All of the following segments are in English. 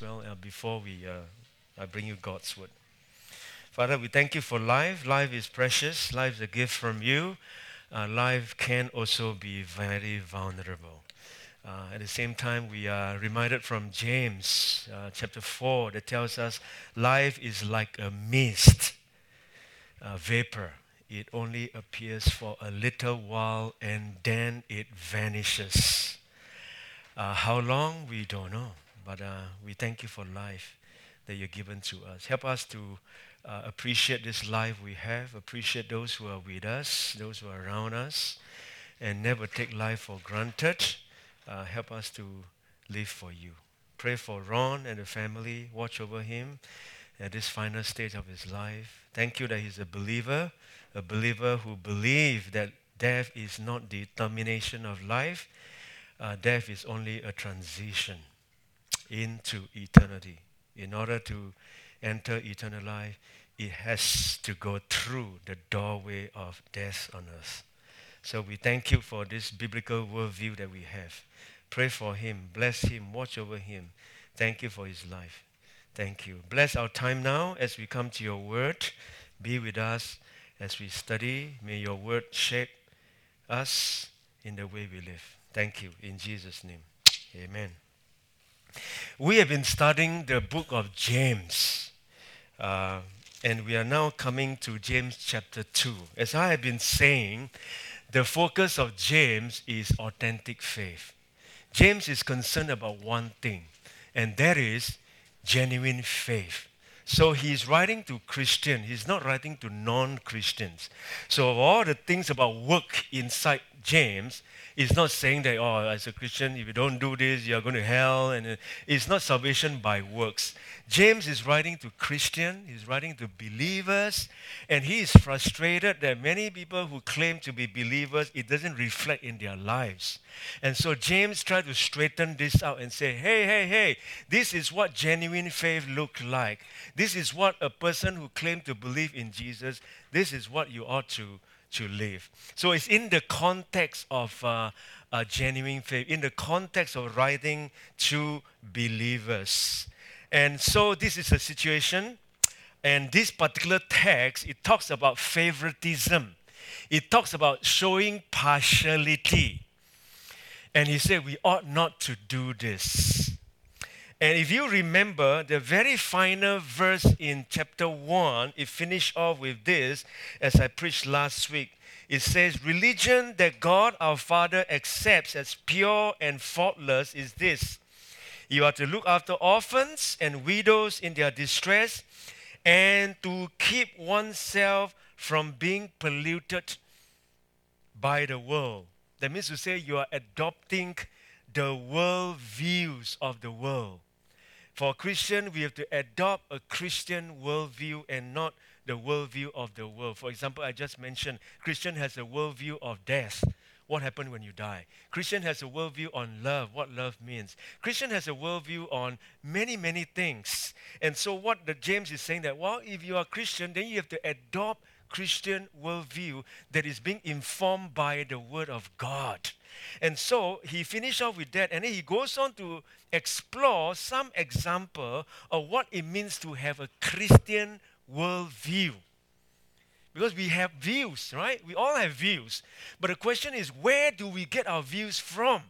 well uh, before we uh, I bring you God's word. Father, we thank you for life. Life is precious. Life is a gift from you. Uh, life can also be very vulnerable. Uh, at the same time, we are reminded from James uh, chapter 4 that tells us life is like a mist, a vapor. It only appears for a little while and then it vanishes. Uh, how long, we don't know. But uh, we thank you for life that you've given to us. Help us to uh, appreciate this life we have, appreciate those who are with us, those who are around us, and never take life for granted. Uh, help us to live for you. Pray for Ron and the family. Watch over him at this final stage of his life. Thank you that he's a believer, a believer who believes that death is not the termination of life. Uh, death is only a transition into eternity. In order to enter eternal life, it has to go through the doorway of death on earth. So we thank you for this biblical worldview that we have. Pray for him, bless him, watch over him. Thank you for his life. Thank you. Bless our time now as we come to your word. Be with us as we study. May your word shape us in the way we live. Thank you. In Jesus' name. Amen. We have been studying the book of James, uh, and we are now coming to James chapter 2. As I have been saying, the focus of James is authentic faith. James is concerned about one thing, and that is genuine faith. So he's writing to Christians, he's not writing to non Christians. So, all the things about work inside James, is not saying that, oh, as a Christian, if you don't do this, you're going to hell. And uh, it's not salvation by works. James is writing to Christian, he's writing to believers, and he is frustrated that many people who claim to be believers, it doesn't reflect in their lives. And so James tried to straighten this out and say, hey, hey, hey, this is what genuine faith look like. This is what a person who claims to believe in Jesus, this is what you ought to to live. So it's in the context of uh, genuine faith, in the context of writing to believers. And so this is a situation, and this particular text, it talks about favoritism. It talks about showing partiality. And he said, we ought not to do this. And if you remember the very final verse in chapter 1, it finished off with this, as I preached last week. It says, Religion that God our Father accepts as pure and faultless is this you are to look after orphans and widows in their distress and to keep oneself from being polluted by the world. That means to say you are adopting the world views of the world. For a Christian, we have to adopt a Christian worldview and not the worldview of the world. For example, I just mentioned Christian has a worldview of death. What happened when you die? Christian has a worldview on love, what love means. Christian has a worldview on many, many things. And so what the James is saying that, well, if you are Christian, then you have to adopt Christian worldview that is being informed by the Word of God. And so he finished off with that, and then he goes on to explore some example of what it means to have a Christian worldview. Because we have views, right? We all have views. But the question is, where do we get our views from?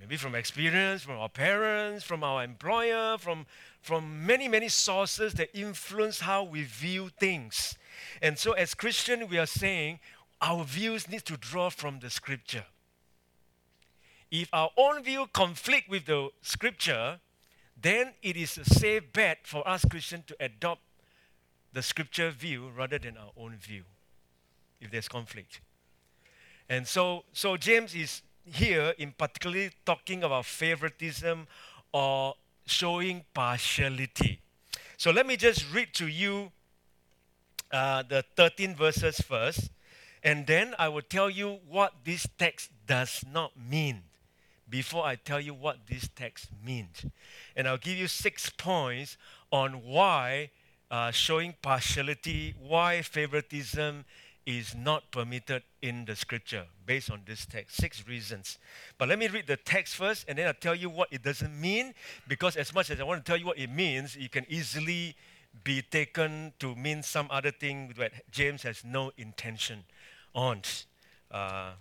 Maybe from experience, from our parents, from our employer, from, from many, many sources that influence how we view things. And so, as Christian, we are saying our views need to draw from the scripture. If our own view conflict with the scripture, then it is a safe bet for us Christians to adopt the scripture view rather than our own view if there's conflict. And so, so James is here in particularly talking about favoritism or showing partiality. So let me just read to you uh, the 13 verses first, and then I will tell you what this text does not mean before I tell you what this text means. And I'll give you six points on why uh, showing partiality, why favoritism is not permitted in the scripture based on this text. Six reasons. But let me read the text first and then I'll tell you what it doesn't mean because, as much as I want to tell you what it means, it can easily be taken to mean some other thing that James has no intention on uh,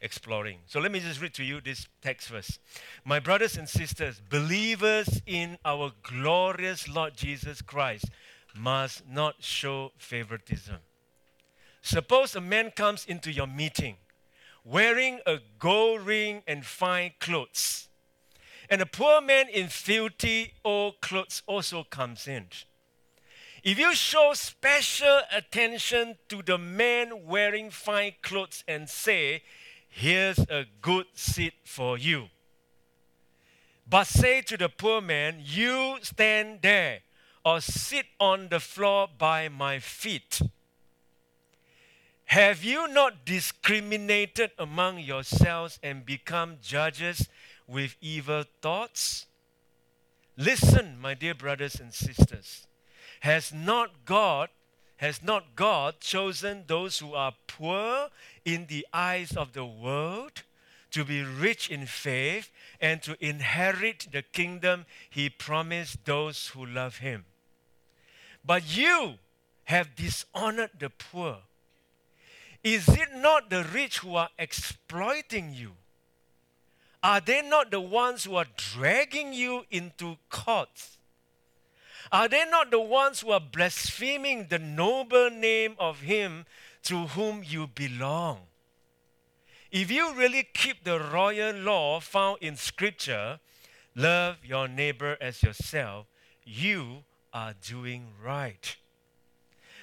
exploring. So let me just read to you this text first. My brothers and sisters, believers in our glorious Lord Jesus Christ must not show favoritism. Suppose a man comes into your meeting wearing a gold ring and fine clothes, and a poor man in filthy old clothes also comes in. If you show special attention to the man wearing fine clothes and say, Here's a good seat for you, but say to the poor man, You stand there or sit on the floor by my feet have you not discriminated among yourselves and become judges with evil thoughts? Listen, my dear brothers and sisters. Has not God has not God chosen those who are poor in the eyes of the world to be rich in faith and to inherit the kingdom he promised those who love him? But you have dishonored the poor. Is it not the rich who are exploiting you? Are they not the ones who are dragging you into courts? Are they not the ones who are blaspheming the noble name of Him to whom you belong? If you really keep the royal law found in Scripture, love your neighbor as yourself, you are doing right.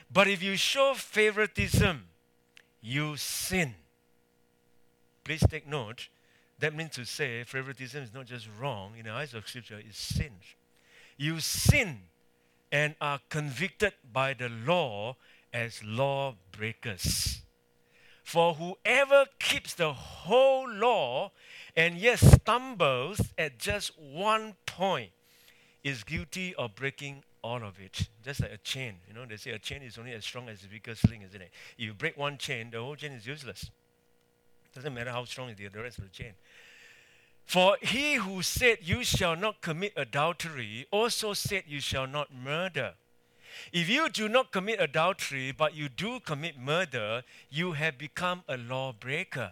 But if you show favoritism, you sin. Please take note. That means to say favoritism is not just wrong in the eyes of Scripture, it's sin. You sin and are convicted by the law as lawbreakers. For whoever keeps the whole law and yet stumbles at just one point is guilty of breaking all of it. Just like a chain. You know, they say a chain is only as strong as its weakest link, isn't it? If you break one chain, the whole chain is useless. Doesn't matter how strong is the rest of the chain. For he who said, You shall not commit adultery, also said, You shall not murder. If you do not commit adultery, but you do commit murder, you have become a lawbreaker.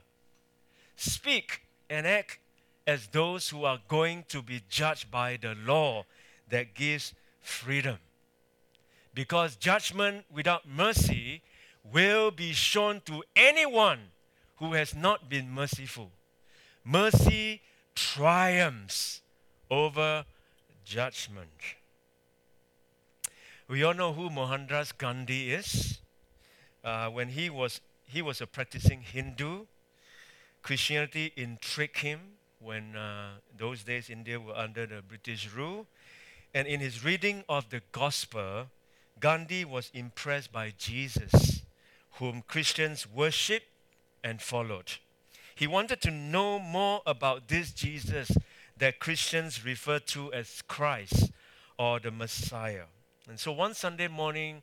Speak and act as those who are going to be judged by the law that gives freedom. Because judgment without mercy will be shown to anyone who has not been merciful. Mercy triumphs over judgment. We all know who Mohandas Gandhi is. Uh, when he was, he was a practicing Hindu, Christianity intrigued him when uh, those days India were under the British rule. And in his reading of the gospel, Gandhi was impressed by Jesus, whom Christians worshiped and followed. He wanted to know more about this Jesus that Christians refer to as Christ or the Messiah. And so one Sunday morning,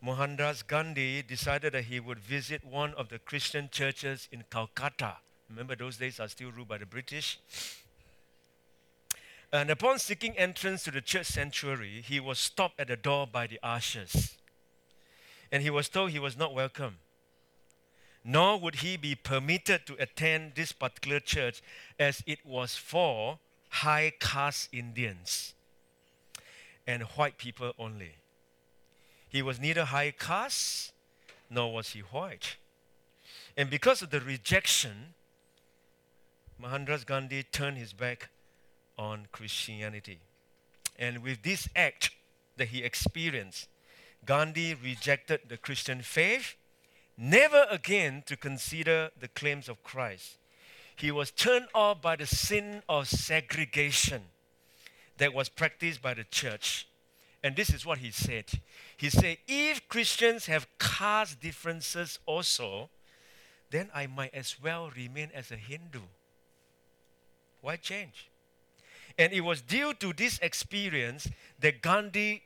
Mohandas Gandhi decided that he would visit one of the Christian churches in Calcutta. Remember, those days are still ruled by the British. And upon seeking entrance to the church sanctuary, he was stopped at the door by the ushers. And he was told he was not welcome. Nor would he be permitted to attend this particular church as it was for high caste Indians and white people only. He was neither high caste nor was he white. And because of the rejection, Mohandas Gandhi turned his back on Christianity. And with this act that he experienced, Gandhi rejected the Christian faith, never again to consider the claims of Christ. He was turned off by the sin of segregation that was practiced by the church. And this is what he said. He said, If Christians have caste differences also, then I might as well remain as a Hindu. Why change? And it was due to this experience that Gandhi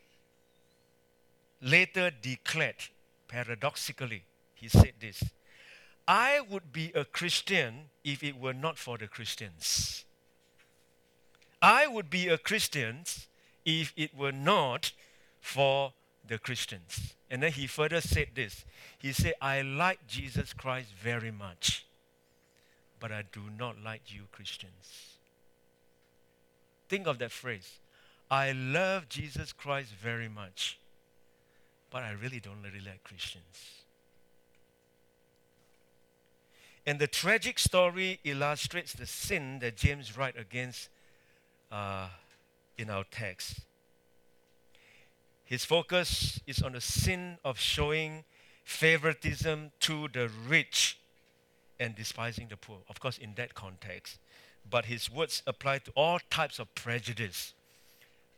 later declared, paradoxically, He said this I would be a Christian if it were not for the Christians. I would be a Christian if it were not for the Christians. And then he further said this He said, I like Jesus Christ very much, but I do not like you Christians. Think of that phrase. I love Jesus Christ very much, but I really don't really like Christians. And the tragic story illustrates the sin that James writes against uh, in our text. His focus is on the sin of showing favoritism to the rich and despising the poor. Of course, in that context. But his words apply to all types of prejudice,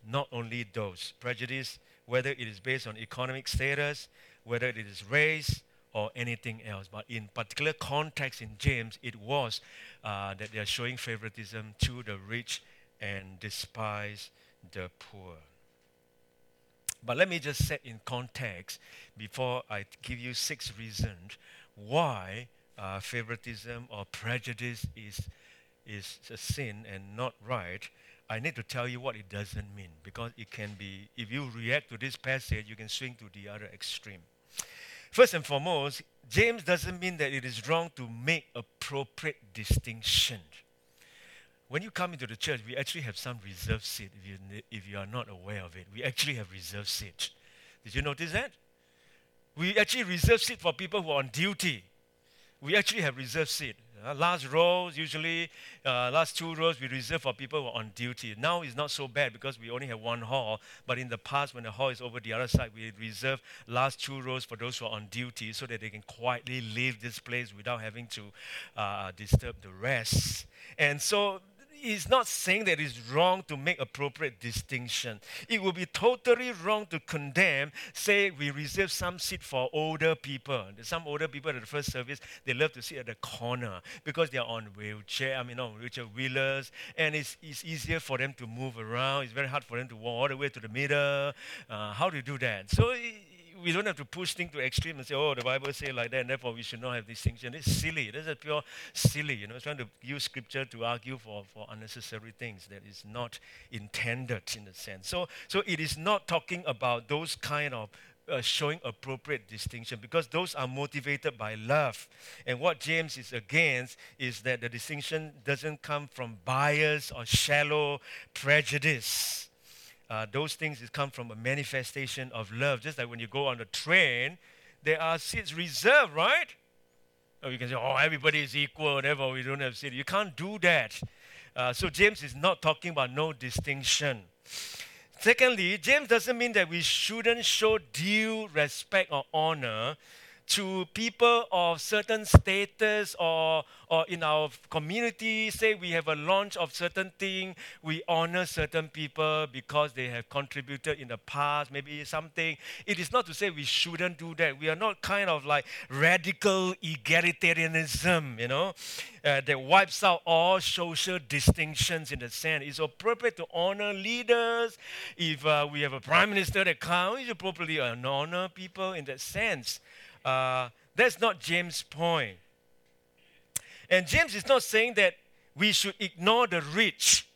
not only those. Prejudice, whether it is based on economic status, whether it is race, or anything else. But in particular context in James, it was uh, that they are showing favoritism to the rich and despise the poor. But let me just set in context before I give you six reasons why uh, favoritism or prejudice is, is a sin and not right. I need to tell you what it doesn't mean because it can be, if you react to this passage, you can swing to the other extreme. First and foremost, James doesn't mean that it is wrong to make appropriate distinction when you come into the church, we actually have some reserved seat. If you, if you are not aware of it, we actually have reserved seat. Did you notice that? We actually reserve seat for people who are on duty. We actually have reserved seat. Uh, last rows, usually, uh, last two rows, we reserve for people who are on duty. Now it's not so bad because we only have one hall. But in the past, when the hall is over the other side, we reserve last two rows for those who are on duty so that they can quietly leave this place without having to uh, disturb the rest. And so is not saying that it's wrong to make appropriate distinction. It would be totally wrong to condemn, say we reserve some seat for older people. Some older people at the first service, they love to sit at the corner because they're on wheelchair, I mean on wheelchair wheelers, and it's, it's easier for them to move around. It's very hard for them to walk all the way to the middle. Uh, how do you do that? So we don't have to push things to extreme and say, oh, the Bible says like that, and therefore we should not have distinction. It's silly. This is pure silly. You know, trying to use scripture to argue for, for unnecessary things that is not intended in a sense. So, so it is not talking about those kind of uh, showing appropriate distinction because those are motivated by love. And what James is against is that the distinction doesn't come from bias or shallow prejudice uh, those things come from a manifestation of love. Just like when you go on a train, there are seats reserved, right? Or you can say, oh, everybody is equal, whatever, we don't have seats. You can't do that. Uh, so James is not talking about no distinction. Secondly, James doesn't mean that we shouldn't show due respect or honor to people of certain status or, or in our community, say we have a launch of certain thing, we honor certain people because they have contributed in the past, maybe something. It is not to say we shouldn't do that. We are not kind of like radical egalitarianism, you know, uh, that wipes out all social distinctions in the sense. It's appropriate to honor leaders. If uh, we have a prime minister that comes, it's appropriately honor people in that sense. Uh, that's not James' point. And James is not saying that we should ignore the rich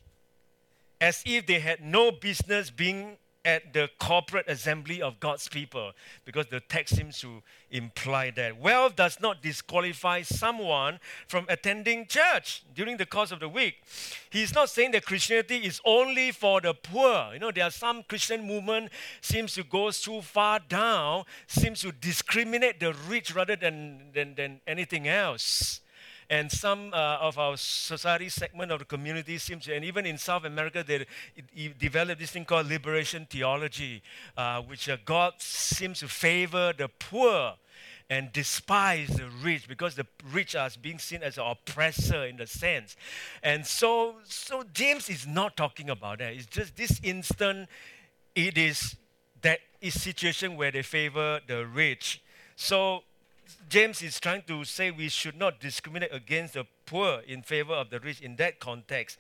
as if they had no business being at the corporate assembly of God's people because the text seems to imply that. Wealth does not disqualify someone from attending church during the course of the week. He's not saying that Christianity is only for the poor. You know, there are some Christian movement seems to go too far down, seems to discriminate the rich rather than, than, than anything else. And some uh, of our society segment of the community seems to, and even in South America, they developed this thing called liberation theology, uh, which uh, God seems to favor the poor and despise the rich because the rich are being seen as an oppressor in the sense. And so, so James is not talking about that. It's just this instant, it is that is situation where they favor the rich. So James is trying to say we should not discriminate against the poor in favor of the rich in that context.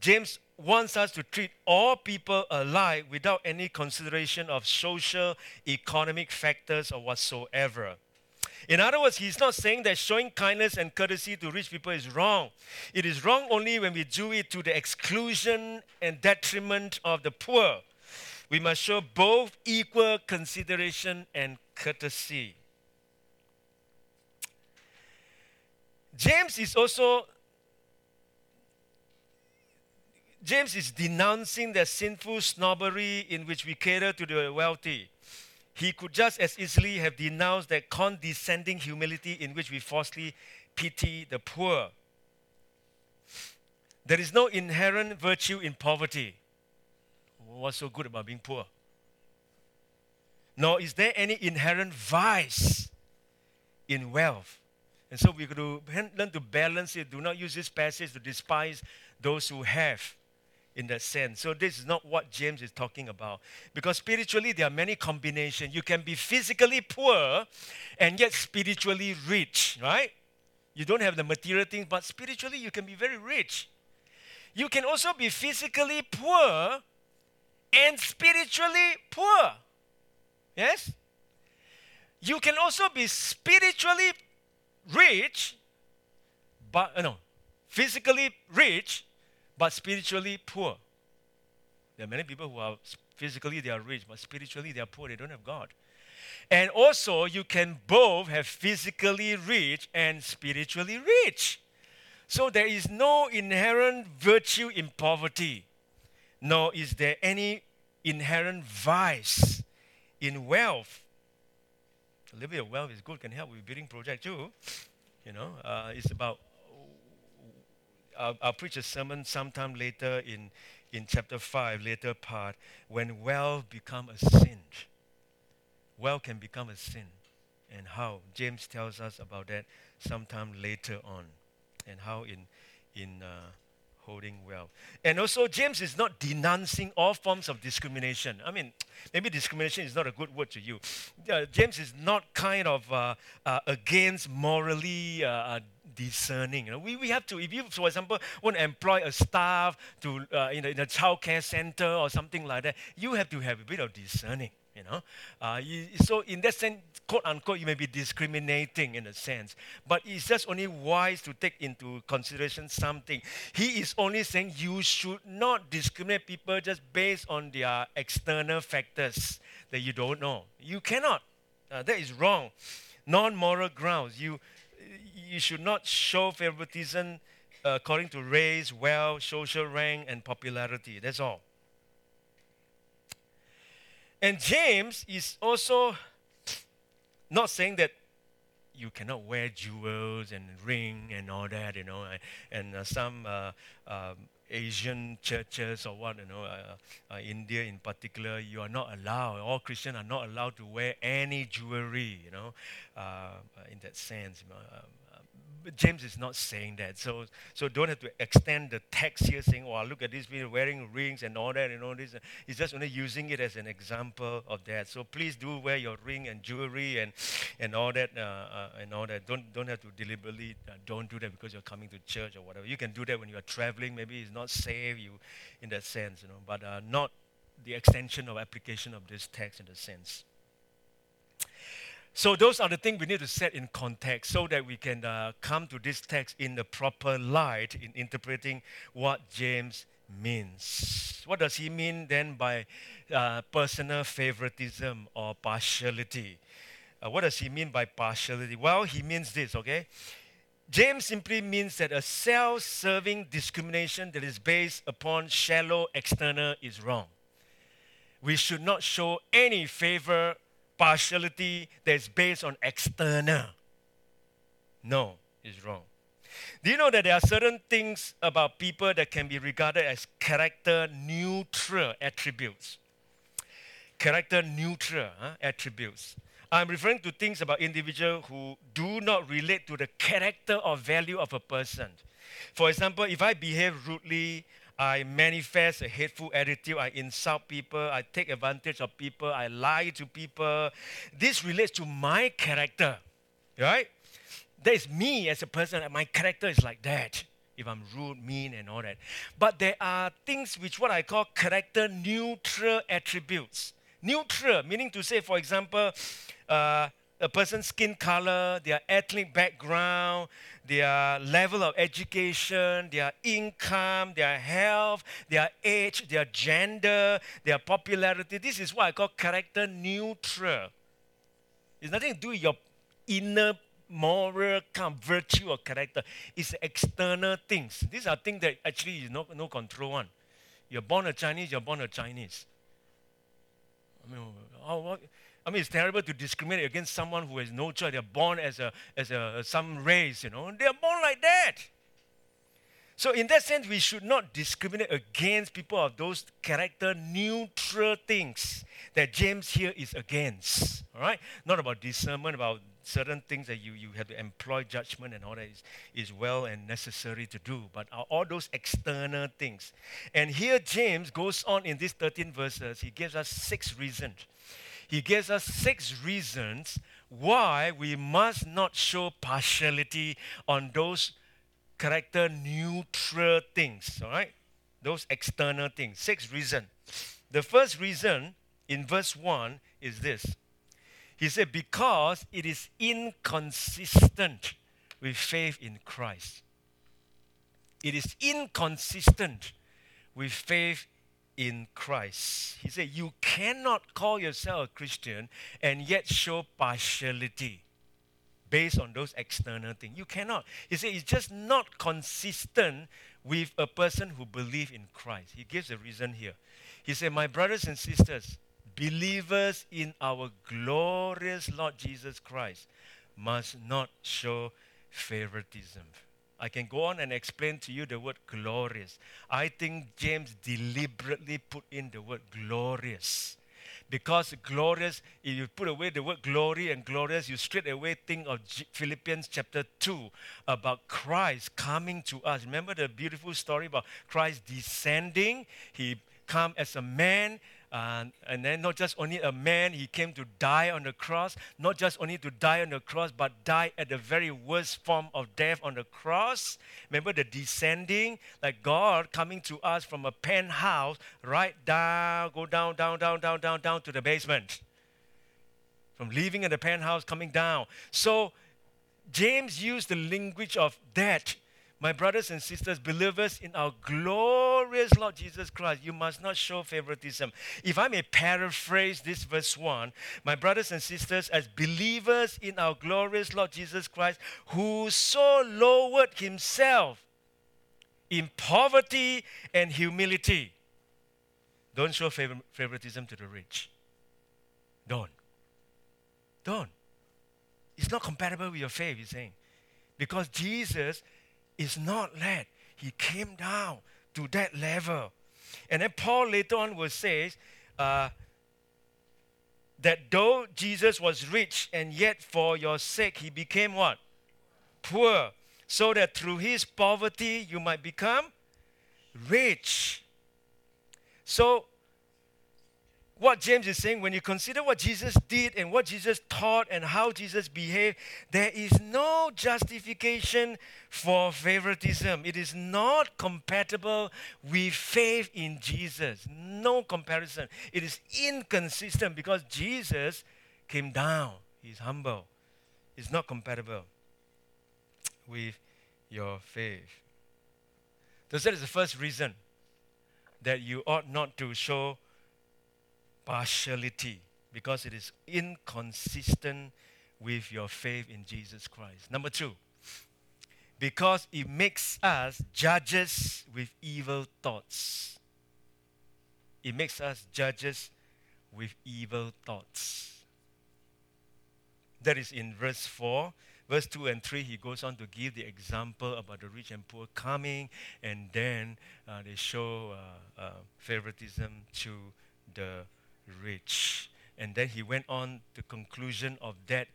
James wants us to treat all people alike without any consideration of social, economic factors or whatsoever. In other words, he's not saying that showing kindness and courtesy to rich people is wrong. It is wrong only when we do it to the exclusion and detriment of the poor. We must show both equal consideration and courtesy. James is also James is denouncing the sinful snobbery in which we cater to the wealthy. He could just as easily have denounced that condescending humility in which we falsely pity the poor. There is no inherent virtue in poverty. What's so good about being poor? Nor is there any inherent vice in wealth. And so we to learn to balance it. Do not use this passage to despise those who have in that sense. So this is not what James is talking about. Because spiritually there are many combinations. You can be physically poor and yet spiritually rich, right? You don't have the material things, but spiritually you can be very rich. You can also be physically poor and spiritually poor. Yes? You can also be spiritually rich, but uh, no, physically rich but spiritually poor. There are many people who are physically they are rich, but spiritually they are poor. They don't have God. And also, you can both have physically rich and spiritually rich. So there is no inherent virtue in poverty, nor is there any inherent vice in wealth. A little bit of wealth is good, can help with building project too. You know, uh, it's about I'll, I'll preach a sermon sometime later in, in chapter 5, later part, when wealth become a sin. Wealth can become a sin. And how? James tells us about that sometime later on. And how in, in uh, holding well. And also, James is not denouncing all forms of discrimination. I mean, maybe discrimination is not a good word to you. Uh, James is not kind of uh, uh, against morally uh, uh, discerning. You know, we, we have to, if you, for example, want to employ a staff to, uh, in, a, in a childcare center or something like that, you have to have a bit of discerning. You know, you, so in that sense, quote unquote, you may be discriminating in a sense, but it's just only wise to take into consideration something. He is only saying you should not discriminate people just based on their external factors that you don't know. You cannot. Uh, that is wrong. Non-moral grounds. You you should not show favoritism uh, according to race, wealth, social rank, and popularity. That's all. And James is also not saying that you cannot wear jewels and ring and all that, you know, and uh, some uh, um, Asian churches or what, you know, uh, uh, India in particular, you are not allowed, all Christians are not allowed to wear any jewelry, you know, uh, in that sense. Um, James is not saying that. So, so don't have to extend the text here saying, oh, look at these people wearing rings and all that and all this. He's just only using it as an example of that. So please do wear your ring and jewelry and, and all that uh, uh, and all that. Don't, don't have to deliberately, uh, don't do that because you're coming to church or whatever. You can do that when you are traveling. Maybe it's not safe you, in that sense, you know, but uh, not the extension of application of this text in the sense. So those are the things we need to set in context so that we can uh, come to this text in the proper light in interpreting what James means. What does he mean then by uh, personal favoritism or partiality? Uh, what does he mean by partiality? Well, he means this, okay? James simply means that a self serving discrimination that is based upon shallow external is wrong. We should not show any favor partiality that's based on external. No, it's wrong. Do you know that there are certain things about people that can be regarded as character neutral attributes? Character neutral huh, attributes. I'm referring to things about individuals who do not relate to the character or value of a person. For example, if I behave rudely, I manifest a hateful attitude. I insult people. I take advantage of people. I lie to people. This relates to my character, right? That is me as a person. My character is like that. If I'm rude, mean, and all that. But there are things which what I call character neutral attributes. Neutral, meaning to say, for example, uh, a person's skin color, their ethnic background, their level of education, their income, their health, their age, their gender, their popularity. This is what I call character neutral. It's nothing to do with your inner moral kind of virtue or character. It's external things. These are things that actually you no, no control on. You're born a Chinese, you're born a Chinese. I mean, oh, how, I mean, it's terrible to discriminate against someone who has no choice. They're born as a as a some race, you know. They're born like that. So in that sense, we should not discriminate against people of those character neutral things that James here is against. All right, not about discernment, about certain things that you, you have to employ judgment and all that is, is well and necessary to do, but all those external things. And here James goes on in these 13 verses, he gives us six reasons he gives us six reasons why we must not show partiality on those character neutral things, all right? Those external things. Six reasons. The first reason in verse 1 is this. He said, because it is inconsistent with faith in Christ. It is inconsistent with faith in Christ. He said, You cannot call yourself a Christian and yet show partiality based on those external things. You cannot. He said, It's just not consistent with a person who believes in Christ. He gives a reason here. He said, My brothers and sisters, believers in our glorious Lord Jesus Christ must not show favoritism. I can go on and explain to you the word glorious. I think James deliberately put in the word glorious. Because glorious, if you put away the word glory and glorious, you straight away think of Philippians chapter 2 about Christ coming to us. Remember the beautiful story about Christ descending? He come as a man uh, and then not just only a man, he came to die on the cross, not just only to die on the cross, but die at the very worst form of death on the cross. Remember the descending, like God coming to us from a penthouse, right down, go down, down, down, down, down, down to the basement. From living in the penthouse, coming down. So James used the language of that my brothers and sisters, believers in our glorious Lord Jesus Christ, you must not show favoritism. If I may paraphrase this verse 1, my brothers and sisters, as believers in our glorious Lord Jesus Christ, who so lowered himself in poverty and humility, don't show favor- favoritism to the rich. Don't. Don't. It's not compatible with your faith, he's saying. Because Jesus is not led. He came down to that level. And then Paul later on will say uh, that though Jesus was rich and yet for your sake he became what? Poor. So that through his poverty you might become rich. So what James is saying, when you consider what Jesus did and what Jesus taught and how Jesus behaved, there is no justification for favoritism. It is not compatible with faith in Jesus. No comparison. It is inconsistent because Jesus came down. He's humble. It's not compatible with your faith. So that is the first reason that you ought not to show partiality because it is inconsistent with your faith in Jesus Christ. Number two, because it makes us judges with evil thoughts. It makes us judges with evil thoughts. That is in verse 4. Verse 2 and 3, he goes on to give the example about the rich and poor coming, and then uh, they show uh, uh, favoritism to the rich. And then he went on the conclusion of that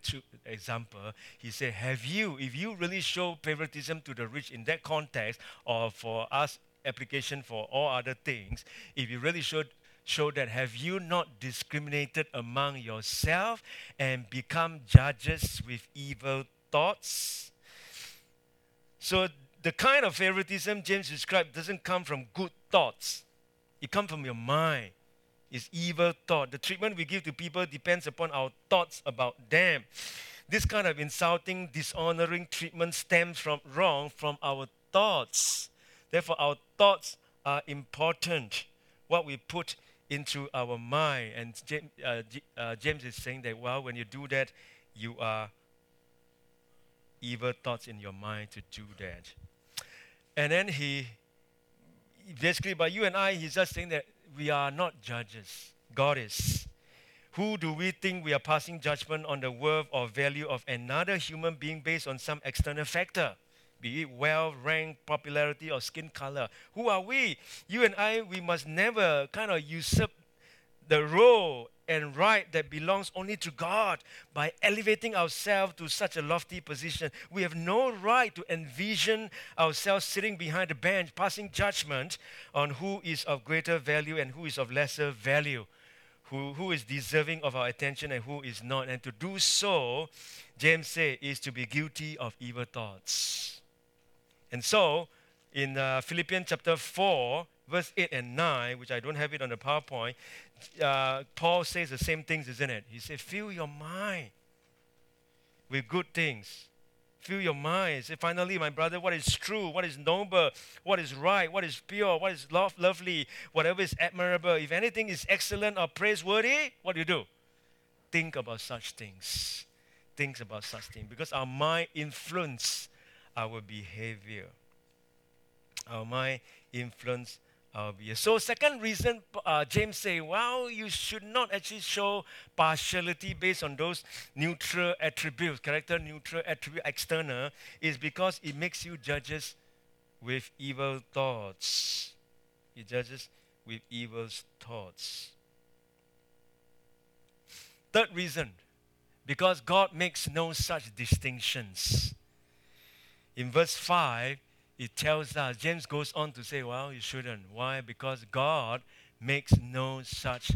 example. He said, Have you, if you really show favoritism to the rich in that context, or for us, application for all other things, if you really should show that, have you not discriminated among yourself and become judges with evil thoughts? So, the kind of favoritism James described doesn't come from good thoughts, it comes from your mind is evil thought. The treatment we give to people depends upon our thoughts about them. This kind of insulting, dishonoring treatment stems from wrong from our thoughts. Therefore, our thoughts are important. What we put into our mind. And James, uh, uh, James is saying that, well, when you do that, you are evil thoughts in your mind to do that. And then he basically, by you and I, he's just saying that we are not judges. God is. Who do we think we are passing judgment on the worth or value of another human being based on some external factor? Be it wealth, rank, popularity, or skin color. Who are we? You and I, we must never kind of usurp the role and right that belongs only to God by elevating ourselves to such a lofty position. We have no right to envision ourselves sitting behind a bench, passing judgment on who is of greater value and who is of lesser value, who, who is deserving of our attention and who is not. And to do so, James says, is to be guilty of evil thoughts. And so, in uh, Philippians chapter 4, verse 8 and 9, which I don't have it on the PowerPoint, uh, Paul says the same things, isn't it? He said, fill your mind with good things. Fill your mind. Say, finally, my brother, what is true, what is noble, what is right, what is pure, what is love, lovely, whatever is admirable, if anything is excellent or praiseworthy, what do you do? Think about such things. Think about such things. Because our mind influences our behavior. Our mind influence uh, so second reason, uh, James say, well, you should not actually show partiality based on those neutral attributes, character neutral attribute external, is because it makes you judges with evil thoughts. It judges with evil thoughts. Third reason, because God makes no such distinctions. In verse 5, it tells us, James goes on to say, well, you shouldn't. Why? Because God makes no such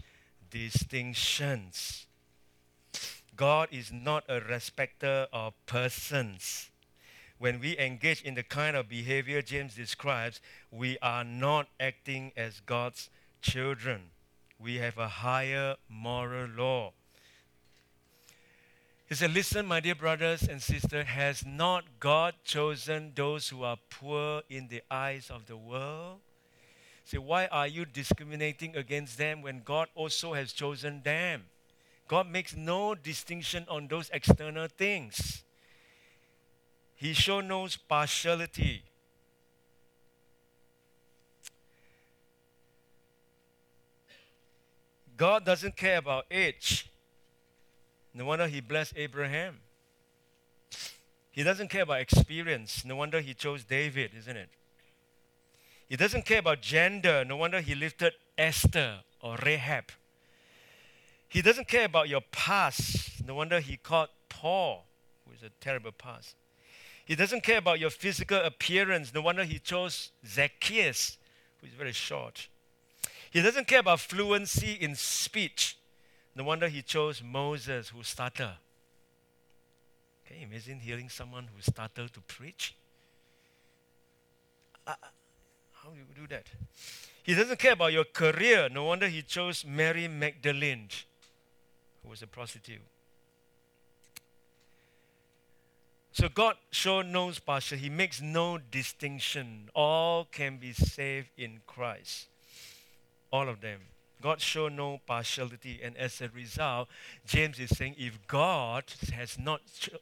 distinctions. God is not a respecter of persons. When we engage in the kind of behavior James describes, we are not acting as God's children. We have a higher moral law. He said, Listen, my dear brothers and sisters, has not God chosen those who are poor in the eyes of the world? Say, why are you discriminating against them when God also has chosen them? God makes no distinction on those external things. He shows no partiality. God doesn't care about age. No wonder he blessed Abraham. He doesn't care about experience. No wonder he chose David, isn't it? He doesn't care about gender. No wonder he lifted Esther or Rahab. He doesn't care about your past. No wonder he called Paul, who is a terrible past. He doesn't care about your physical appearance. No wonder he chose Zacchaeus, who is very short. He doesn't care about fluency in speech. No wonder he chose Moses who stuttered. Can you imagine hearing someone who stuttered to preach? Uh, how do you do that? He doesn't care about your career. No wonder he chose Mary Magdalene, who was a prostitute. So God shows no partial. He makes no distinction. All can be saved in Christ. All of them. God show no partiality. And as a result, James is saying if God has not cho-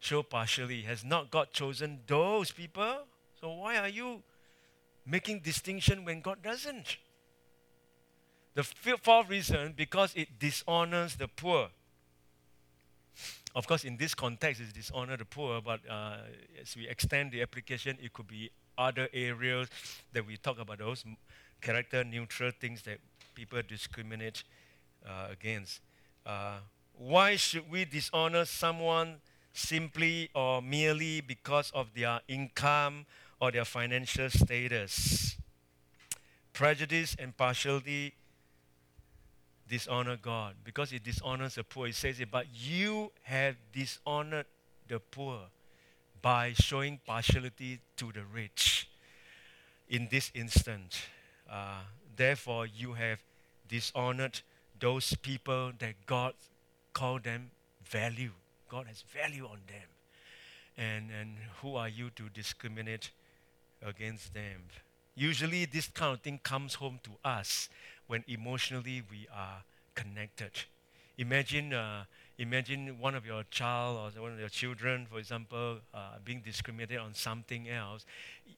show partially, has not God chosen those people, so why are you making distinction when God doesn't? The fourth reason, because it dishonors the poor. Of course, in this context, it dishonor the poor, but uh, as we extend the application, it could be other areas that we talk about those character neutral things that people discriminate uh, against. Uh, why should we dishonor someone simply or merely because of their income or their financial status? Prejudice and partiality dishonor God because it dishonors the poor. It says it, but you have dishonored the poor by showing partiality to the rich. In this instance, uh, therefore, you have dishonored those people that God called them value. God has value on them. And, and who are you to discriminate against them? Usually, this kind of thing comes home to us when emotionally we are connected. Imagine, uh, imagine one of your child or one of your children, for example, uh, being discriminated on something else.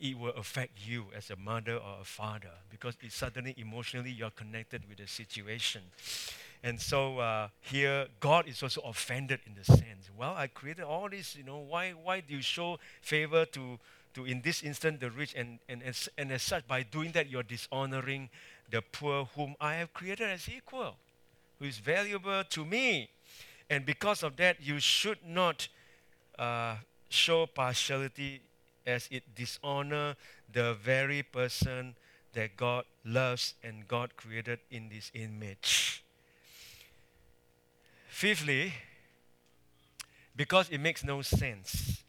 It will affect you as a mother or a father because it suddenly emotionally you're connected with the situation. And so uh, here, God is also offended in the sense. Well, I created all this, you know, why, why do you show favor to, to, in this instance, the rich? And, and, as, and as such, by doing that, you're dishonoring the poor whom I have created as equal, who is valuable to me. And because of that, you should not uh, show partiality as it dishonor the very person that God loves and God created in this image. Fifthly, because it makes no sense.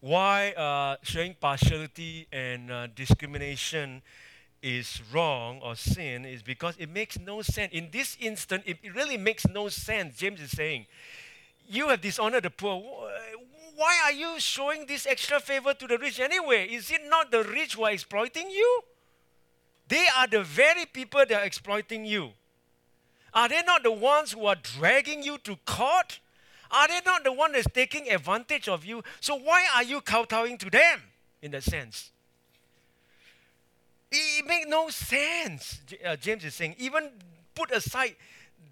Why uh, showing partiality and uh, discrimination is wrong or sin is because it makes no sense. In this instant, it, really makes no sense. James is saying, You have dishonored the poor. Why are you showing this extra favor to the rich anyway? Is it not the rich who are exploiting you? They are the very people that are exploiting you. Are they not the ones who are dragging you to court? Are they not the one that's taking advantage of you? So why are you kowtowing to them in that sense? It makes no sense. Uh, James is saying, even put aside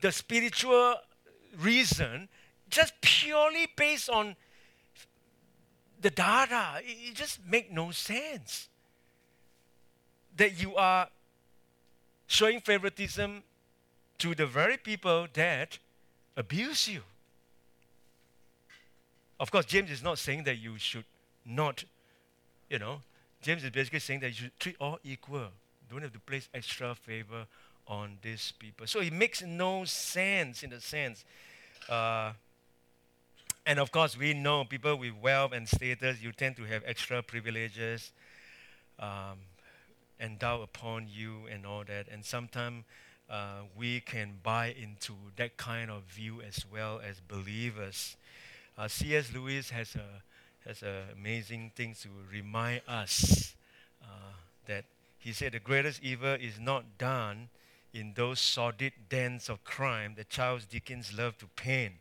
the spiritual reason, just purely based on the data, it just makes no sense. That you are showing favoritism to the very people that abuse you. Of course, James is not saying that you should not, you know, James is basically saying that you should treat all equal. Don't have to place extra favor on these people. So it makes no sense in a sense. Uh, and of course, we know people with wealth and status, you tend to have extra privileges um, endowed upon you and all that. And sometimes uh, we can buy into that kind of view as well as believers. Uh, C.S. Lewis has a has a amazing thing to remind us uh, that he said the greatest evil is not done in those sordid dens of crime that Charles Dickens loved to paint.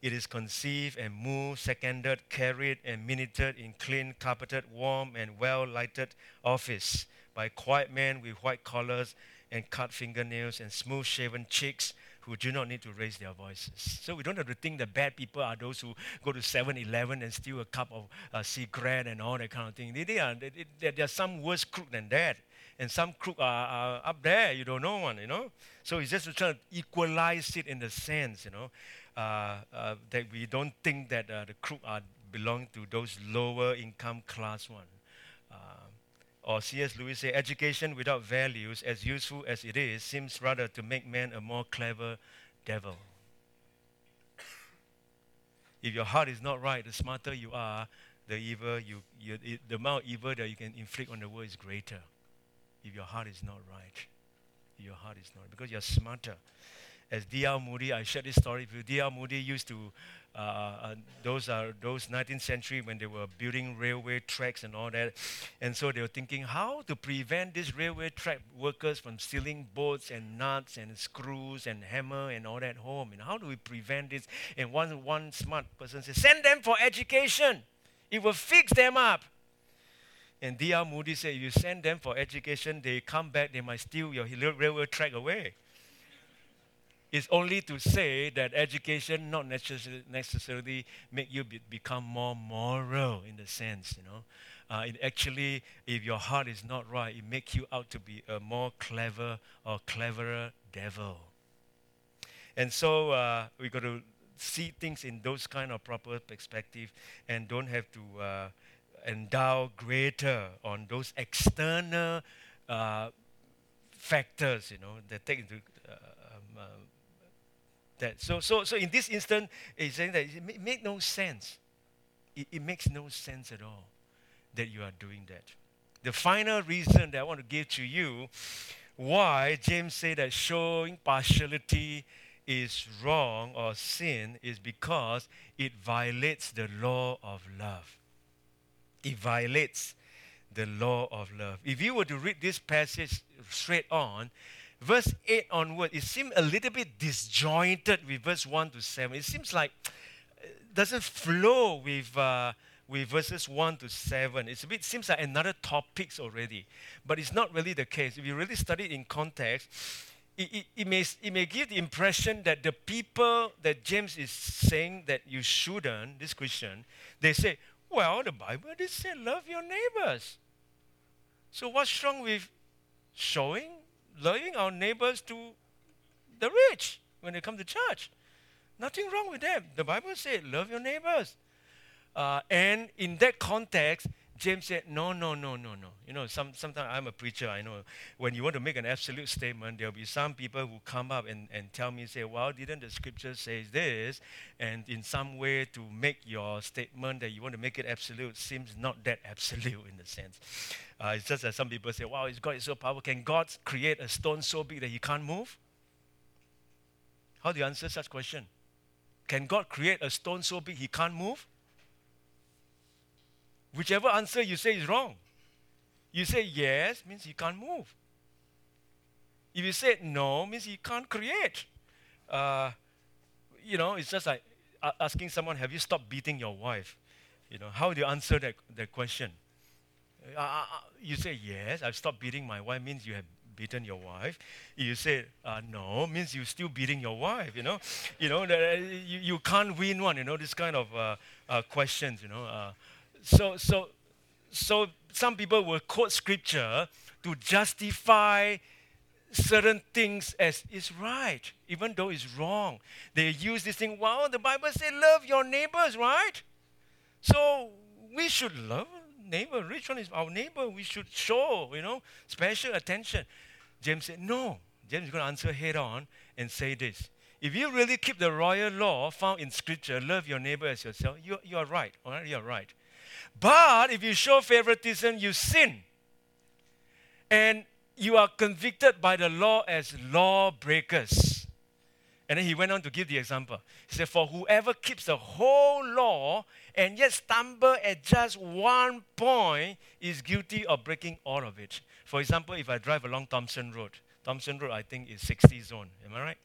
It is conceived and moved, seconded, carried, and minuted in clean, carpeted, warm, and well lighted office by quiet men with white collars and cut fingernails and smooth shaven cheeks who do not need to raise their voices. So we don't have to think that bad people are those who go to 7 Eleven and steal a cup of uh, cigarette and all that kind of thing. They, they are, they, they, there are some worse crook than that. And some crook are, are, up there, you don't know one, you know. So he's just trying to equalize it in the sense, you know, uh, uh, that we don't think that uh, the crook are belong to those lower income class one. Or C.S. Lewis say, education without values, as useful as it is, seems rather to make man a more clever devil. if your heart is not right, the smarter you are, the evil you, you the amount of evil that you can inflict on the world is greater. If your heart is not right, your heart is not because you're smarter. As D.L. Moody, I shared this story with you. D.L. Moody used to uh, uh, those are those 19th century when they were building railway tracks and all that. And so they were thinking how to prevent these railway track workers from stealing bolts and nuts and screws and hammer and all that home. And how do we prevent this? And one, one smart person said, send them for education. It will fix them up. And D.L. Moody said, you send them for education, they come back, they might steal your railway track away is only to say that education not necessarily, make you be, become more moral in the sense, you know. Uh, it actually, if your heart is not right, it makes you out to be a more clever or cleverer devil. And so uh, we got to see things in those kind of proper perspective and don't have to uh, endow greater on those external uh, factors, you know, that take into uh, um, uh, that. So, so, so in this instance, it's saying that it makes make no sense. It, it makes no sense at all that you are doing that. The final reason that I want to give to you why James said that showing partiality is wrong or sin is because it violates the law of love. It violates the law of love. If you were to read this passage straight on, verse 8 onward, it seems a little bit disjointed with verse 1 to 7. It seems like it uh, doesn't flow with, uh, with verses 1 to 7. It's a bit seems like another topics already. But it's not really the case. If you really study it in context, it, it, it, may, it may give the impression that the people that James is saying that you shouldn't, this Christian, they say, well, the Bible did say love your neighbors. So what's wrong with showing, loving our neighbors to the rich when they come to church? Nothing wrong with them. The Bible says, love your neighbors. Uh, and in that context, James said, no, no, no, no, no. You know, some, sometimes I'm a preacher, I know. When you want to make an absolute statement, there'll be some people who come up and, and tell me, say, well, didn't the scripture say this? And in some way to make your statement that you want to make it absolute seems not that absolute in the sense. Uh, it's just that some people say, wow, is God is so powerful. Can God create a stone so big that he can't move? How do you answer such question? Can God create a stone so big he can't move? Whichever answer you say is wrong. You say yes means you can't move. If you say no means you can't create. Uh, you know, it's just like asking someone, "Have you stopped beating your wife?" You know, how do you answer that, that question? Uh, uh, uh you say yes, I've stopped beating my wife means you have beaten your wife. You say uh, no means you're still beating your wife. You know, you know you, you can't win one. You know this kind of uh, questions. You know, so, so, so some people will quote scripture to justify certain things as is right, even though it's wrong. They use this thing, well, the Bible says love your neighbors, right? So we should love neighbor. Which one is our neighbor? We should show, you know, special attention. James said, no. James is going to answer head on and say this. If you really keep the royal law found in Scripture, love your neighbor as yourself, you, you are right. All right, you're right. But if you show favoritism, you sin. And you are convicted by the law as lawbreakers. And then he went on to give the example. He said, For whoever keeps the whole law and yet stumble at just one point is guilty of breaking all of it. For example, if I drive along Thompson Road, Thompson Road I think is 60 zone. Am I right?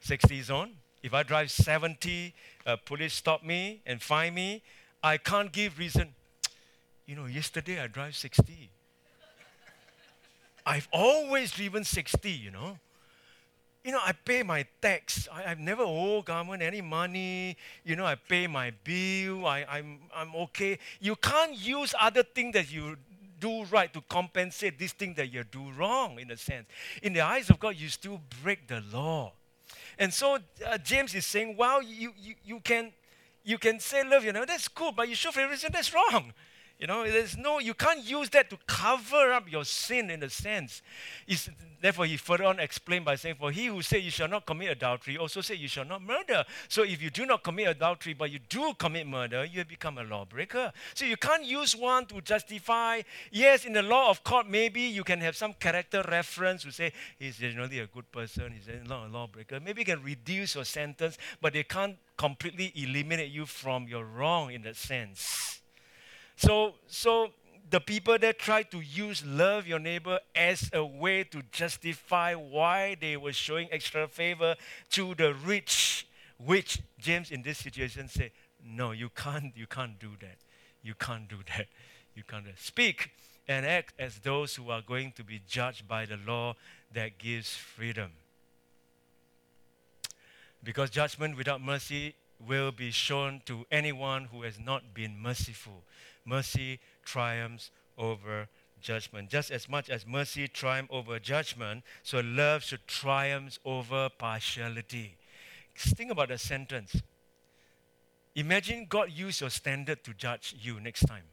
60 zone. If I drive 70, uh, police stop me and fine me, I can't give reason. You know, yesterday I drive 60. I've always driven 60, you know. You know, I pay my tax. I, have never owe government any money. You know, I pay my bill. I, I'm, I'm okay. You can't use other things that you do right to compensate this thing that you do wrong, in a sense. In the eyes of God, you still break the law. And so uh, James is saying, well, you, you, you can you can say love, you know, that's cool, but you show favoritism, that's wrong. You know, there's no, you can't use that to cover up your sin in a sense. It's, therefore, he further on explained by saying, For he who said you shall not commit adultery also said you shall not murder. So if you do not commit adultery, but you do commit murder, you have become a lawbreaker. So you can't use one to justify. Yes, in the law of court, maybe you can have some character reference to say he's generally a good person, he's not a lawbreaker. Maybe you can reduce your sentence, but they can't completely eliminate you from your wrong in that sense. So, so the people that try to use love your neighbor as a way to justify why they were showing extra favor to the rich, which James in this situation said, no, you can't, you can't do that. You can't do that. You can't do that. Speak and act as those who are going to be judged by the law that gives freedom. Because judgment without mercy will be shown to anyone who has not been merciful mercy triumphs over judgment. Just as much as mercy triumphs over judgment, so love should triumph over partiality. Think about the sentence. Imagine God use your standard to judge you next time.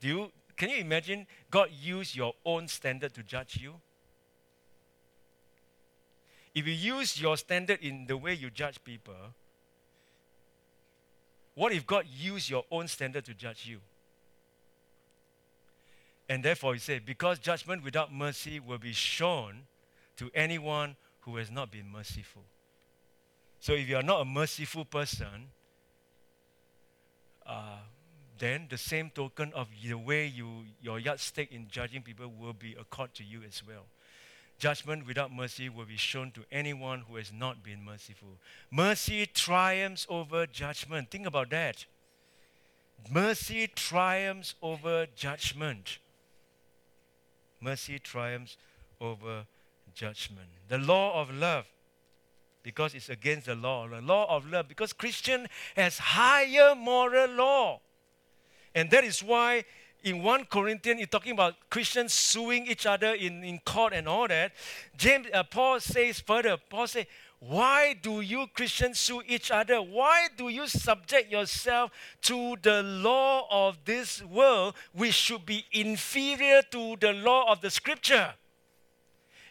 Do you, can you imagine God use your own standard to judge you? If you use your standard in the way you judge people, what if God used your own standard to judge you? And therefore, he said, because judgment without mercy will be shown to anyone who has not been merciful. So if you are not a merciful person, uh, then the same token of the way you your yardstick in judging people will be accorded to you as well. Judgment without mercy will be shown to anyone who has not been merciful. Mercy triumphs over judgment. Think about that. Mercy triumphs over judgment. Mercy triumphs over judgment. The law of love, because it's against the law. The law of love, because Christian has higher moral law. And that is why in 1 Corinthians, you're talking about Christians suing each other in, in court and all that. James, uh, Paul says further, Paul says, why do you Christians sue each other? Why do you subject yourself to the law of this world, which should be inferior to the law of the scripture?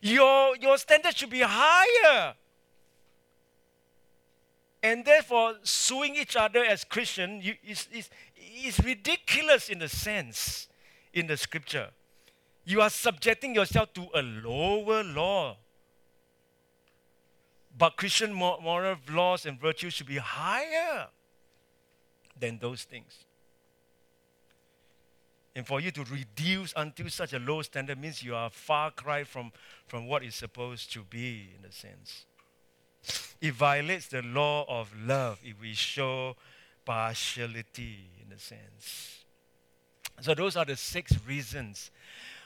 Your, your standard should be higher. And therefore, suing each other as Christian is, is, is ridiculous in a sense in the scripture. You are subjecting yourself to a lower law. But Christian moral laws and virtues should be higher than those things. And for you to reduce until such a low standard means you are far cry from, from what is supposed to be, in a sense. It violates the law of love if we show partiality, sense. So, those are the six reasons.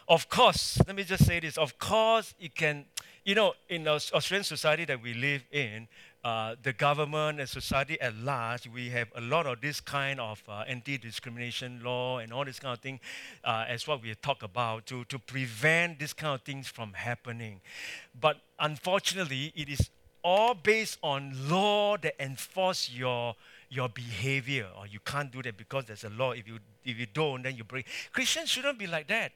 Of course, let me just say this of course, it can, you know, in the Australian society that we live in, uh, the government and society at large, we have a lot of this kind of uh, anti-discrimination law and all this kind of thing, uh, as what we talk about to, to prevent this kind of things from happening. But unfortunately, it is all based on law that enforce your your behavior or you can't do that because there's a law. If you if you don't then you break. Christians shouldn't be like that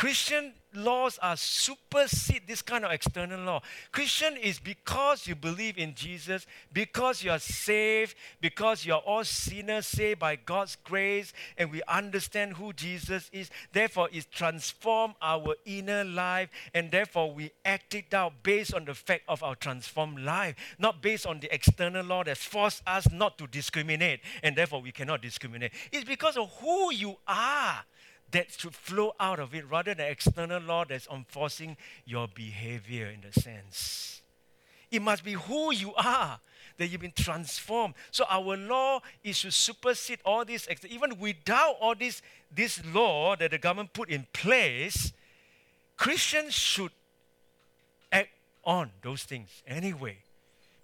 Christian laws are supersede this kind of external law. Christian is because you believe in Jesus, because you are saved, because you are all sinners saved by God's grace, and we understand who Jesus is. Therefore, it transforms our inner life, and therefore we act it out based on the fact of our transformed life, not based on the external law that forced us not to discriminate, and therefore we cannot discriminate. It's because of who you are that should flow out of it rather than external law that's enforcing your behavior in the sense. It must be who you are that you've been transformed. So our law is to supersede all this. Even without all this, this law that the government put in place, Christians should act on those things anyway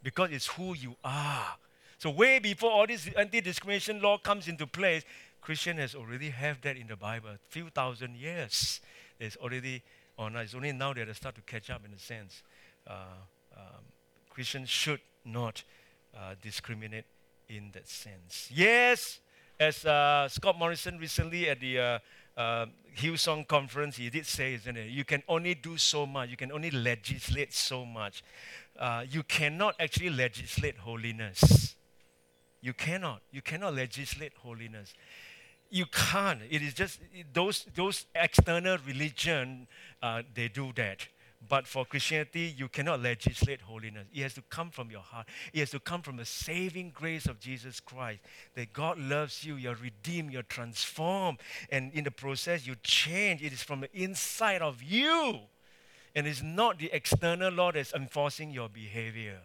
because it's who you are. So way before all this anti-discrimination law comes into place, Christian has already have that in the Bible, a few thousand years. There's already, or it's only now that they start to catch up in a sense. Uh, um, Christians should not uh, discriminate in that sense. Yes, as uh, Scott Morrison recently at the uh, uh, Hillsong conference, he did say, isn't it? You can only do so much. You can only legislate so much. Uh, you cannot actually legislate holiness. You cannot. You cannot legislate holiness you can't. It is just those those external religion. Uh, they do that. But for Christianity, you cannot legislate holiness. It has to come from your heart. It has to come from the saving grace of Jesus Christ. That God loves you, you're redeemed, you're transformed, and in the process, you change. It is from the inside of you. And it's not the external law that's enforcing your behavior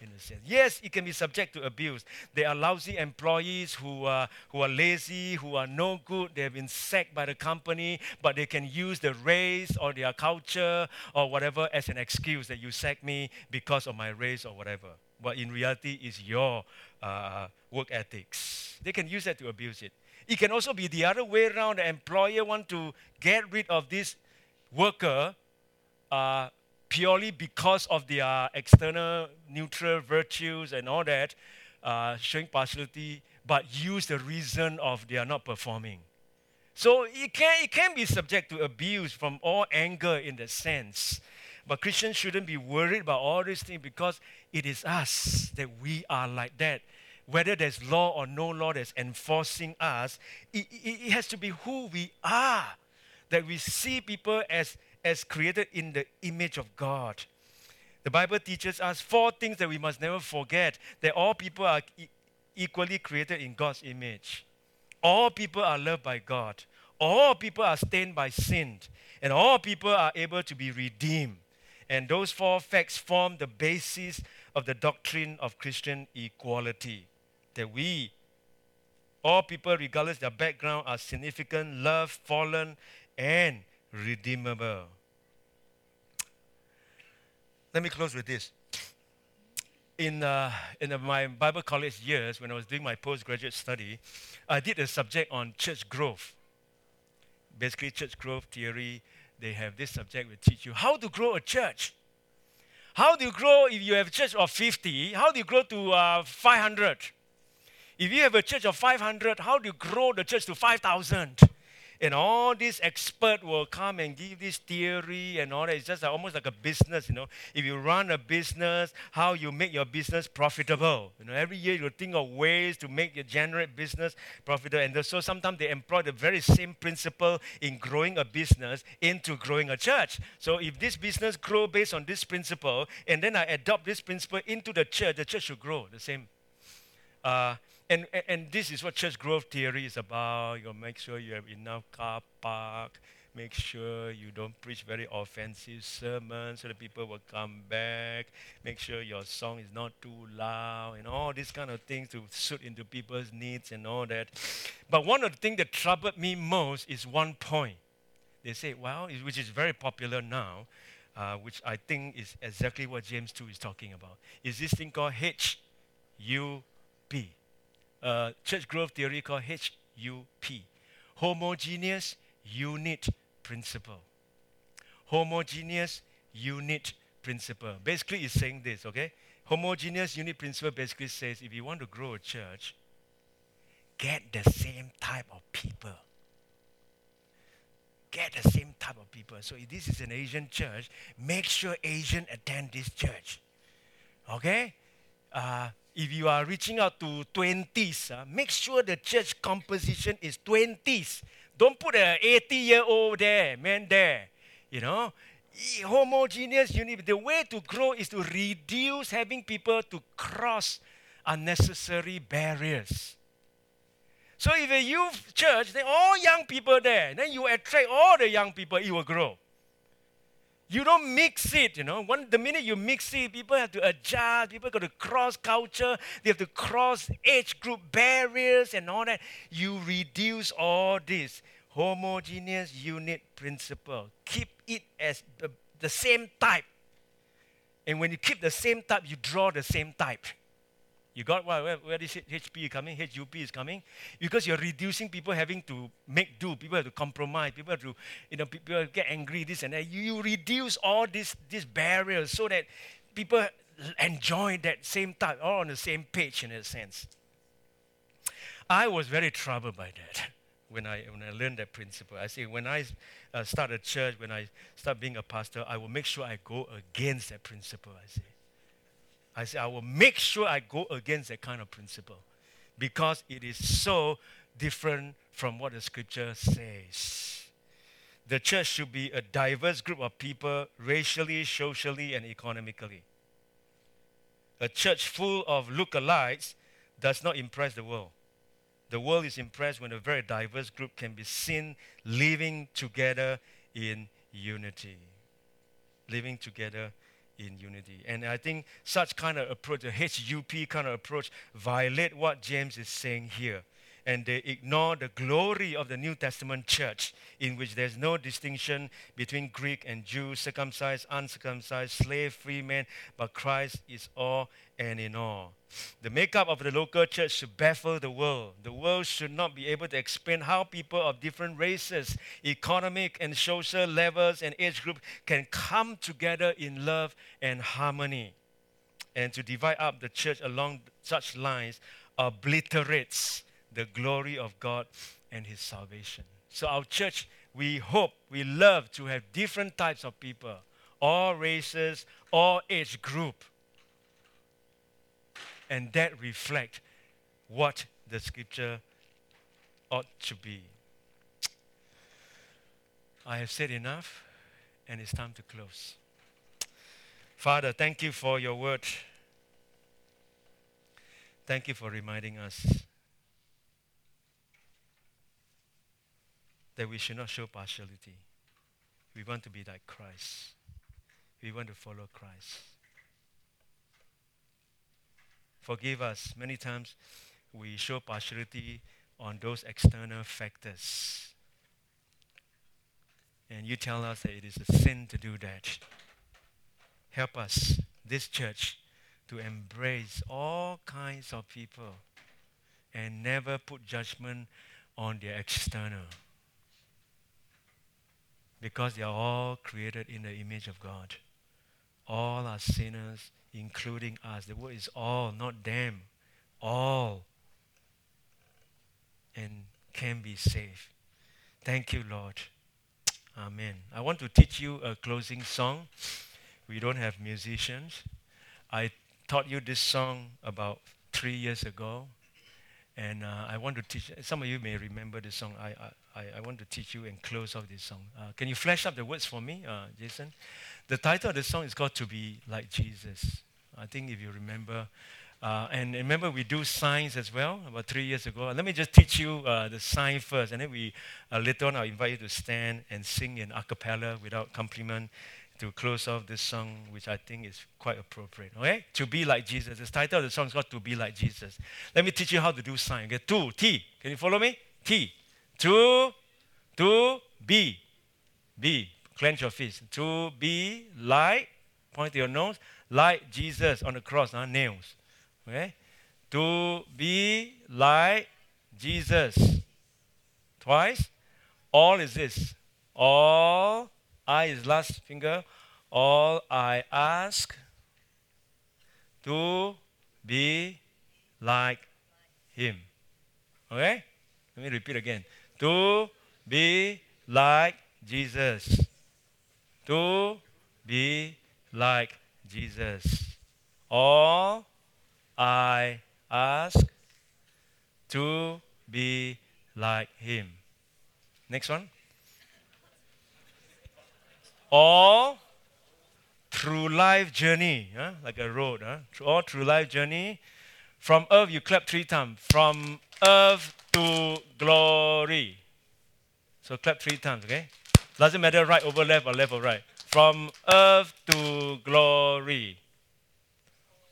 in a sense. Yes, it can be subject to abuse. There are lousy employees who are, who are lazy, who are no good. They have been sacked by the company, but they can use the race or their culture or whatever as an excuse that you sacked me because of my race or whatever. But in reality, it's your uh, work ethics. They can use that to abuse it. It can also be the other way around. The employer want to get rid of this worker uh, purely because of their external neutral virtues and all that, uh, showing partiality, but use the reason of they are not performing. So it can, it can be subject to abuse from all anger in the sense. But Christians shouldn't be worried about all these things because it is us that we are like that. Whether there's law or no law that's enforcing us, it, it, it has to be who we are that we see people as, as created in the image of God. The Bible teaches us four things that we must never forget that all people are e- equally created in God's image. All people are loved by God. All people are stained by sin. And all people are able to be redeemed. And those four facts form the basis of the doctrine of Christian equality. That we, all people, regardless their background, are significant, loved, fallen, and redeemable. Let me close with this. In, uh, in my Bible college years, when I was doing my postgraduate study, I did a subject on church growth. Basically, church growth theory, they have this subject will teach you how to grow a church. How do you grow if you have a church of 50? How do you grow to uh, 500? If you have a church of 500, how do you grow the church to 5,000? And all these experts will come and give this theory and all that. It's just like, almost like a business, you know. If you run a business, how you make your business profitable. You know, every year you think of ways to make your generate business profitable. And so sometimes they employ the very same principle in growing a business into growing a church. So if this business grow based on this principle, and then I adopt this principle into the church, the church should grow the same. Uh, and, and, this is what church growth theory is about. You make sure you have enough car park. Make sure you don't preach very offensive sermons so that people will come back. Make sure your song is not too loud and all these kind of things to suit into people's needs and all that. But one of the things that troubled me most is one point. They say, well, which is very popular now, uh, which I think is exactly what James 2 is talking about, is this thing called H U P uh, church growth theory called HUP Homogeneous Unit Principle. Homogeneous Unit Principle. Basically, it's saying this, okay? Homogeneous Unit Principle basically says if you want to grow a church, get the same type of people. Get the same type of people. So if this is an Asian church, make sure Asian attend this church. Okay? Uh, if you are reaching out to 20s, uh, make sure the church composition is 20s. Don't put a 80 year old there, man, there. You know, homogeneous unit. The way to grow is to reduce having people to cross unnecessary barriers. So if a youth church, then all young people there, then you attract all the young people, it will grow. You don't mix it, you know. One, the minute you mix it, people have to adjust, people got to cross culture, they have to cross age group barriers and all that. You reduce all this homogeneous unit principle. Keep it as the, the same type. And when you keep the same type, you draw the same type. You got where, where, where is HP coming? HUP is coming? Because you're reducing people having to make do. People have to compromise. People have to, you know, people get angry, this and that. You, you reduce all these, these barriers so that people enjoy that same type, all on the same page in a sense. I was very troubled by that when I, when I learned that principle. I say, when I uh, start a church, when I start being a pastor, I will make sure I go against that principle, I say. I said, I will make sure I go against that kind of principle because it is so different from what the scripture says. The church should be a diverse group of people, racially, socially, and economically. A church full of lookalikes does not impress the world. The world is impressed when a very diverse group can be seen living together in unity. Living together in unity. And I think such kind of approach, the HUP kind of approach, violate what James is saying here. And they ignore the glory of the New Testament church, in which there's no distinction between Greek and Jew, circumcised, uncircumcised, slave, free man, but Christ is all and in all. The makeup of the local church should baffle the world. The world should not be able to explain how people of different races, economic and social levels, and age groups can come together in love and harmony. And to divide up the church along such lines obliterates the glory of God and His salvation. So, our church, we hope, we love to have different types of people, all races, all age group and that reflect what the scripture ought to be. I have said enough, and it's time to close. Father, thank you for your word. Thank you for reminding us that we should not show partiality. We want to be like Christ. We want to follow Christ. Forgive us. Many times we show partiality on those external factors. And you tell us that it is a sin to do that. Help us, this church, to embrace all kinds of people and never put judgment on their external because they are all created in the image of God. All are sinners, including us. The word is all, not them. All. And can be saved. Thank you, Lord. Amen. I want to teach you a closing song. We don't have musicians. I taught you this song about three years ago. And uh, I want to teach, some of you may remember this song. I, I, I want to teach you and close off this song. Uh, can you flash up the words for me, uh, Jason? The title of the song is called To Be Like Jesus. I think if you remember. Uh, and remember, we do signs as well about three years ago. Let me just teach you uh, the sign first, and then we uh, later on I'll invite you to stand and sing in a cappella without accompaniment to close off this song, which I think is quite appropriate. Okay? To be like Jesus. The title of the song is called To Be Like Jesus. Let me teach you how to do sign. Okay? To, T. Can you follow me? T. To, to, be. Be. Clench your fist. To be like, point to your nose, like Jesus on the cross, huh? nails. Okay? To be like Jesus. Twice. All is this. All I is last finger. All I ask to be like him. Okay? Let me repeat again. To be like Jesus. To be like Jesus. All I ask to be like him. Next one all through life journey, huh? like a road, huh? all through life journey. From earth, you clap three times. From earth to glory. So clap three times, okay? Doesn't matter right over left or left or right. From earth to glory.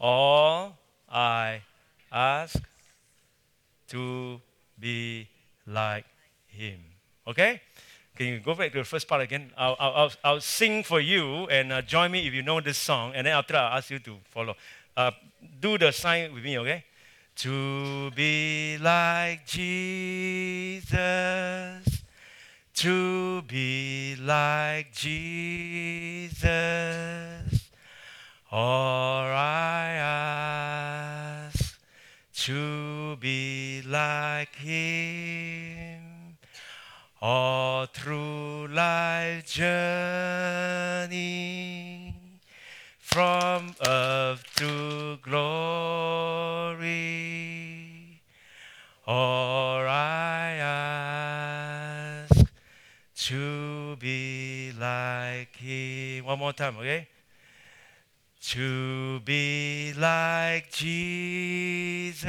All I ask to be like him. Okay? Can you go back to the first part again? I'll, I'll, I'll sing for you and uh, join me if you know this song. And then after I'll ask you to follow. Uh, do the sign with me, okay? To be like Jesus, to be like Jesus, or I ask to be like Him all through life journey from earth to glory. Or I ask to be like Him. One more time, okay? To be like Jesus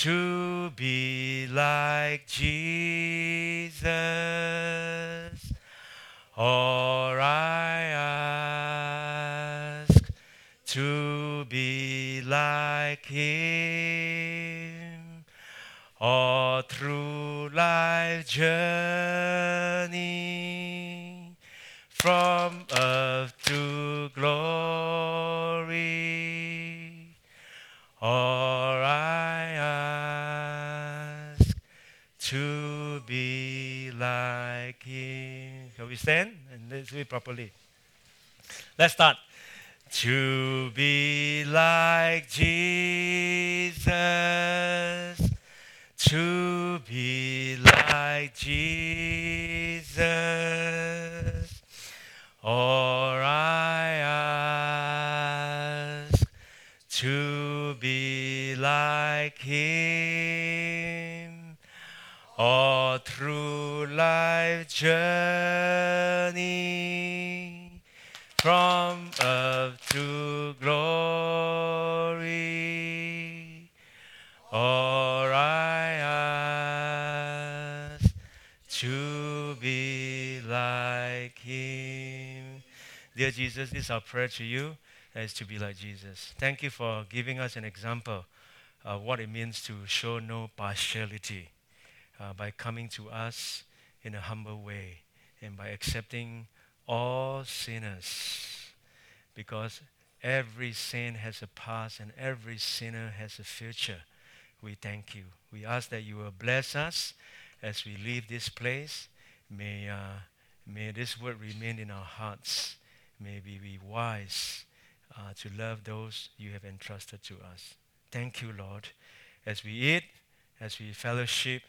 to be like Jesus, or I ask to be like Him, all through life journey from earth to glory. Or Stand and let's do it properly? Let's start. To be like Jesus, to be like Jesus, or I ask to be like him all through life journey from earth to glory. All I ask to be like Him. Dear Jesus, this is our prayer to you, is to be like Jesus. Thank you for giving us an example of what it means to show no partiality uh, by coming to us in a humble way and by accepting all sinners because every sin has a past and every sinner has a future. We thank you. We ask that you will bless us as we leave this place. May, uh, may this word remain in our hearts. May we be wise uh, to love those you have entrusted to us. Thank you, Lord. As we eat, as we fellowship,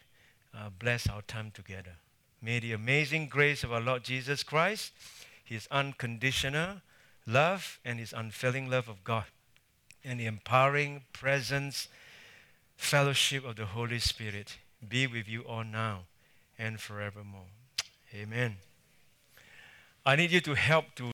uh, bless our time together. May the amazing grace of our Lord Jesus Christ, His unconditional love, and His unfailing love of God, and the empowering presence, fellowship of the Holy Spirit be with you all now and forevermore. Amen. I need you to help to